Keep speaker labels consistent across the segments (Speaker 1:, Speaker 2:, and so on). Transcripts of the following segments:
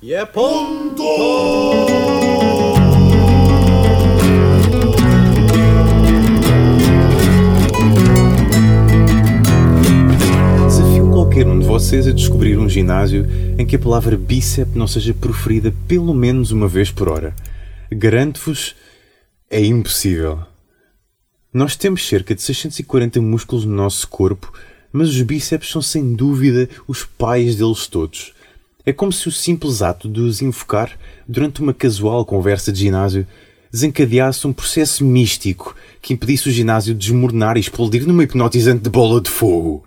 Speaker 1: E é ponto! Desafio qualquer um de vocês a descobrir um ginásio em que a palavra bíceps não seja proferida pelo menos uma vez por hora. Garanto-vos, é impossível. Nós temos cerca de 640 músculos no nosso corpo, mas os bíceps são sem dúvida os pais deles todos. É como se o simples ato de os invocar durante uma casual conversa de ginásio desencadeasse um processo místico que impedisse o ginásio de desmoronar e explodir numa hipnotizante de bola de fogo.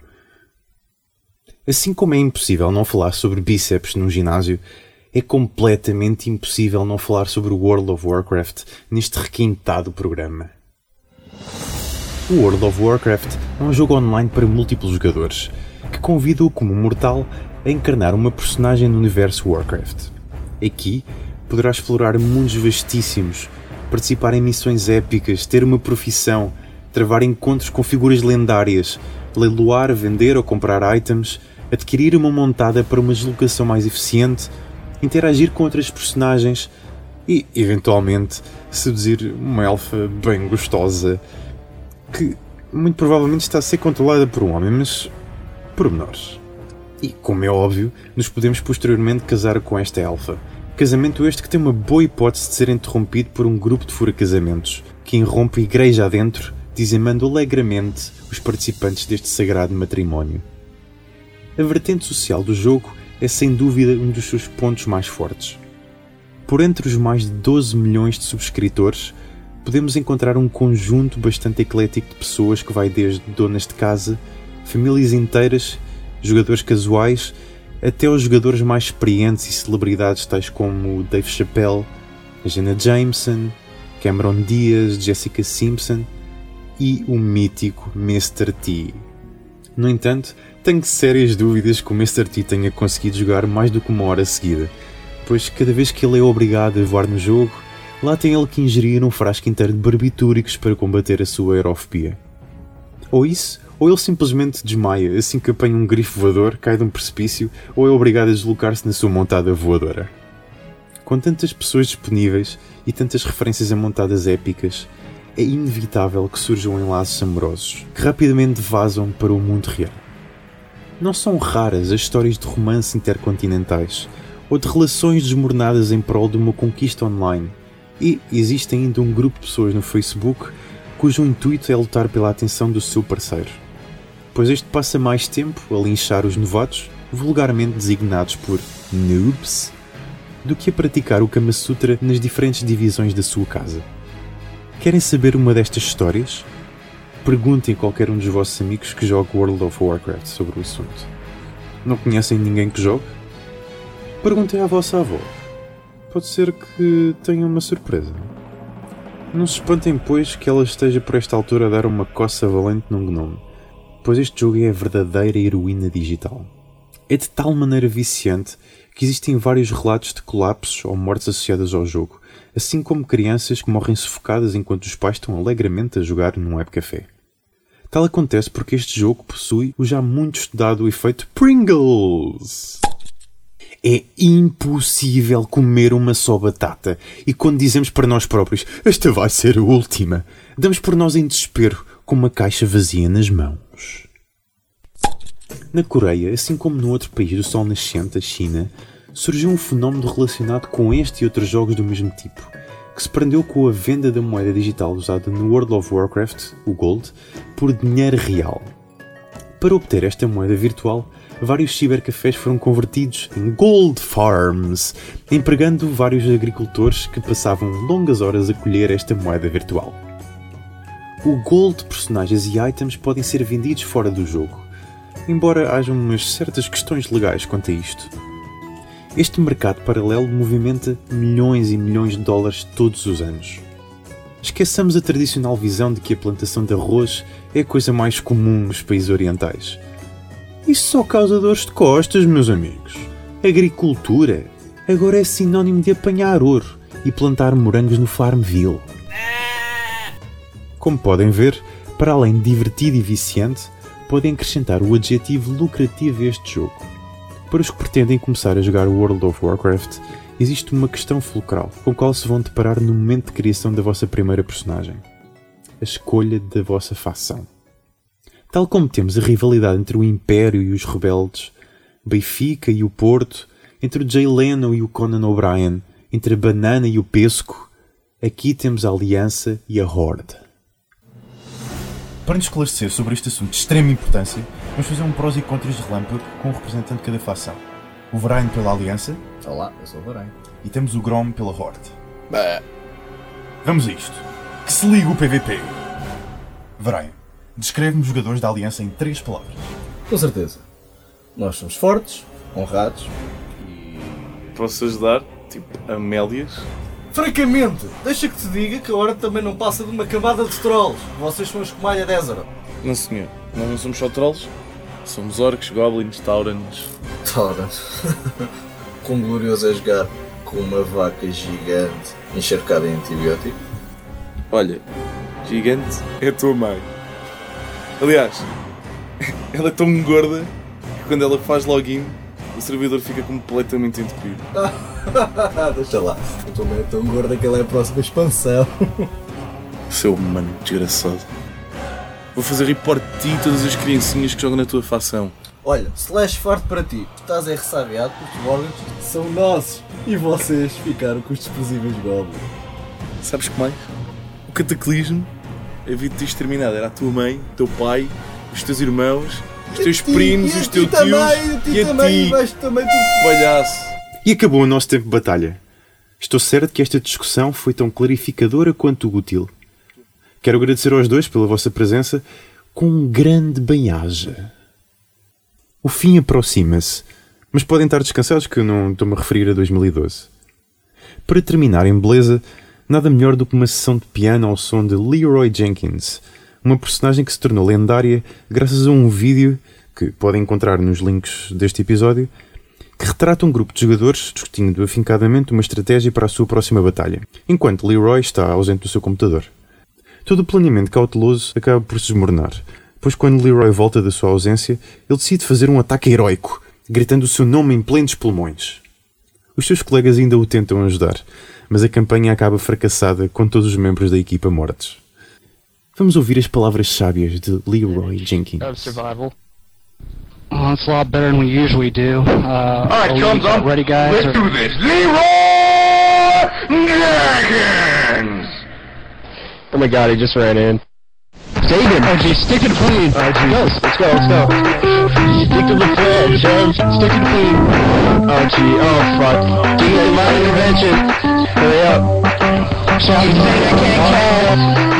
Speaker 1: Assim como é impossível não falar sobre bíceps num ginásio, é completamente impossível não falar sobre o World of Warcraft neste requintado programa. O World of Warcraft é um jogo online para múltiplos jogadores, que convida-o como mortal a encarnar uma personagem no universo Warcraft. Aqui poderá explorar mundos vastíssimos, participar em missões épicas, ter uma profissão, travar encontros com figuras lendárias, leiloar, vender ou comprar items, adquirir uma montada para uma deslocação mais eficiente, interagir com outras personagens e, eventualmente, seduzir uma elfa bem gostosa que muito provavelmente está a ser controlada por um homem, mas por menores. E, como é óbvio, nos podemos posteriormente casar com esta elfa. Casamento este que tem uma boa hipótese de ser interrompido por um grupo de fura-casamentos, que irrompe igreja adentro, dizimando alegremente os participantes deste sagrado matrimónio. A vertente social do jogo é sem dúvida um dos seus pontos mais fortes. Por entre os mais de 12 milhões de subscritores, podemos encontrar um conjunto bastante eclético de pessoas que vai desde donas de casa, famílias inteiras, jogadores casuais, até os jogadores mais experientes e celebridades tais como Dave Chappelle, Jenna Jameson, Cameron Diaz, Jessica Simpson e o mítico Mr. T. No entanto, tenho sérias dúvidas que o Mr. T tenha conseguido jogar mais do que uma hora seguida, pois cada vez que ele é obrigado a voar no jogo, lá tem ele que ingerir um frasco inteiro de barbitúricos para combater a sua aerofobia. Ou isso, ou ele simplesmente desmaia assim que apanha um grifo voador, cai de um precipício ou é obrigado a deslocar-se na sua montada voadora. Com tantas pessoas disponíveis e tantas referências a montadas épicas, é inevitável que surjam enlaços amorosos que rapidamente vazam para o mundo real. Não são raras as histórias de romance intercontinentais ou de relações desmoronadas em prol de uma conquista online e existe ainda um grupo de pessoas no Facebook cujo intuito é lutar pela atenção do seu parceiro. Pois este passa mais tempo a linchar os novatos, vulgarmente designados por noobs, do que a praticar o Kama Sutra nas diferentes divisões da sua casa. Querem saber uma destas histórias? Perguntem a qualquer um dos vossos amigos que jogue World of Warcraft sobre o assunto. Não conhecem ninguém que jogue? Perguntem à vossa avó pode ser que tenha uma surpresa. Não se espantem, pois, que ela esteja por esta altura a dar uma coça valente num gnome, pois este jogo é a verdadeira heroína digital. É de tal maneira viciante que existem vários relatos de colapsos ou mortes associadas ao jogo, assim como crianças que morrem sufocadas enquanto os pais estão alegremente a jogar num webcafé. Tal acontece porque este jogo possui o já muito estudado efeito Pringles. É impossível comer uma só batata. E quando dizemos para nós próprios, esta vai ser a última, damos por nós em desespero com uma caixa vazia nas mãos. Na Coreia, assim como no outro país do sol nascente, a China, surgiu um fenómeno relacionado com este e outros jogos do mesmo tipo, que se prendeu com a venda da moeda digital usada no World of Warcraft, o Gold, por dinheiro real. Para obter esta moeda virtual, vários cibercafés foram convertidos em Gold Farms, empregando vários agricultores que passavam longas horas a colher esta moeda virtual. O Gold de personagens e items podem ser vendidos fora do jogo, embora haja umas certas questões legais quanto a isto. Este mercado paralelo movimenta milhões e milhões de dólares todos os anos. Esqueçamos a tradicional visão de que a plantação de arroz é a coisa mais comum nos países orientais isso só causa dores de costas, meus amigos. Agricultura agora é sinónimo de apanhar ouro e plantar morangos no Farmville. Como podem ver, para além de divertido e viciante, podem acrescentar o adjetivo lucrativo a este jogo. Para os que pretendem começar a jogar World of Warcraft, existe uma questão fulcral com a qual se vão deparar no momento de criação da vossa primeira personagem: a escolha da vossa facção. Tal como temos a rivalidade entre o Império e os rebeldes, Benfica e o Porto, entre o Jay Leno e o Conan O'Brien, entre a Banana e o Pesco, aqui temos a Aliança e a Horde.
Speaker 2: Para nos esclarecer sobre este assunto de extrema importância, vamos fazer um prós e contras de relâmpago com um representante de cada facção. O Varane pela Aliança
Speaker 3: Olá, eu sou o Varane.
Speaker 2: e temos o Grom pela Horde. Vamos a isto. Que se liga o PVP. Varane, descreve-me os jogadores da Aliança em três palavras.
Speaker 3: Com certeza. Nós somos fortes, honrados
Speaker 4: Posso ajudar? Tipo, Amélias?
Speaker 5: Francamente, deixa que te diga que a hora também não passa de uma camada de trolls. Vocês são os Comalha Desert.
Speaker 4: Não senhor, nós não somos só trolls. Somos orcs, goblins, taurans.
Speaker 3: Tora. Quão glorioso é jogar com uma vaca gigante encharcada em antibiótico.
Speaker 4: Olha, gigante é a tua mãe. Aliás, ela é tão gorda que quando ela faz login, o servidor fica completamente entupido.
Speaker 3: Deixa lá. Eu também é tão gorda que ela é a próxima expansão.
Speaker 4: Seu mano desgraçado. Vou fazer report de ti e todas as criancinhas que jogam na tua facção.
Speaker 3: Olha, slash forte para ti. Tu estás é ressabiado porque os órgãos são nossos. E vocês ficaram com os desprezíveis goblins.
Speaker 4: Sabes que mais? O cataclismo havia de ter exterminado. Era a tua mãe, o teu pai, os teus irmãos, os teus primos, os teus tios
Speaker 3: também, e
Speaker 4: a
Speaker 3: também,
Speaker 4: ti,
Speaker 3: vais também tu.
Speaker 4: palhaço.
Speaker 1: E acabou o nosso tempo de batalha. Estou certo que esta discussão foi tão clarificadora quanto útil. Quero agradecer aos dois pela vossa presença com um grande bem-aja. O fim aproxima-se, mas podem estar descansados que eu não estou-me a referir a 2012. Para terminar em beleza, nada melhor do que uma sessão de piano ao som de Leroy Jenkins, uma personagem que se tornou lendária graças a um vídeo que podem encontrar nos links deste episódio que retrata um grupo de jogadores discutindo afincadamente uma estratégia para a sua próxima batalha, enquanto Leroy está ausente do seu computador. Todo o planeamento cauteloso acaba por se desmoronar, pois quando Leroy volta da sua ausência, ele decide fazer um ataque heroico, gritando o seu nome em plenos pulmões. Os seus colegas ainda o tentam ajudar, mas a campanha acaba fracassada com todos os membros da equipa mortos. Vamos ouvir as palavras sábias de Leroy Jenkins.
Speaker 6: of survival. Oh, it's a lot better than we usually do. Uh, All right, chums up. Ready, guys? Let's do this. Leroy Jenkins! Oh my god, he just ran in. Save him! Oh, geez, stick to the plane! Oh, geez. Let's go, let's go, let's go. Stick to the plane, chums. Stick to the plane. Oh, gee. Oh, fuck. Give me my intervention. Hurry up. Chums, I can't cast.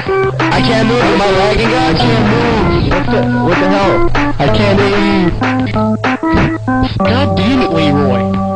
Speaker 6: I can't move. Am I lagging? I can't move. What the, what the hell? I can't move. God damn it, Leroy.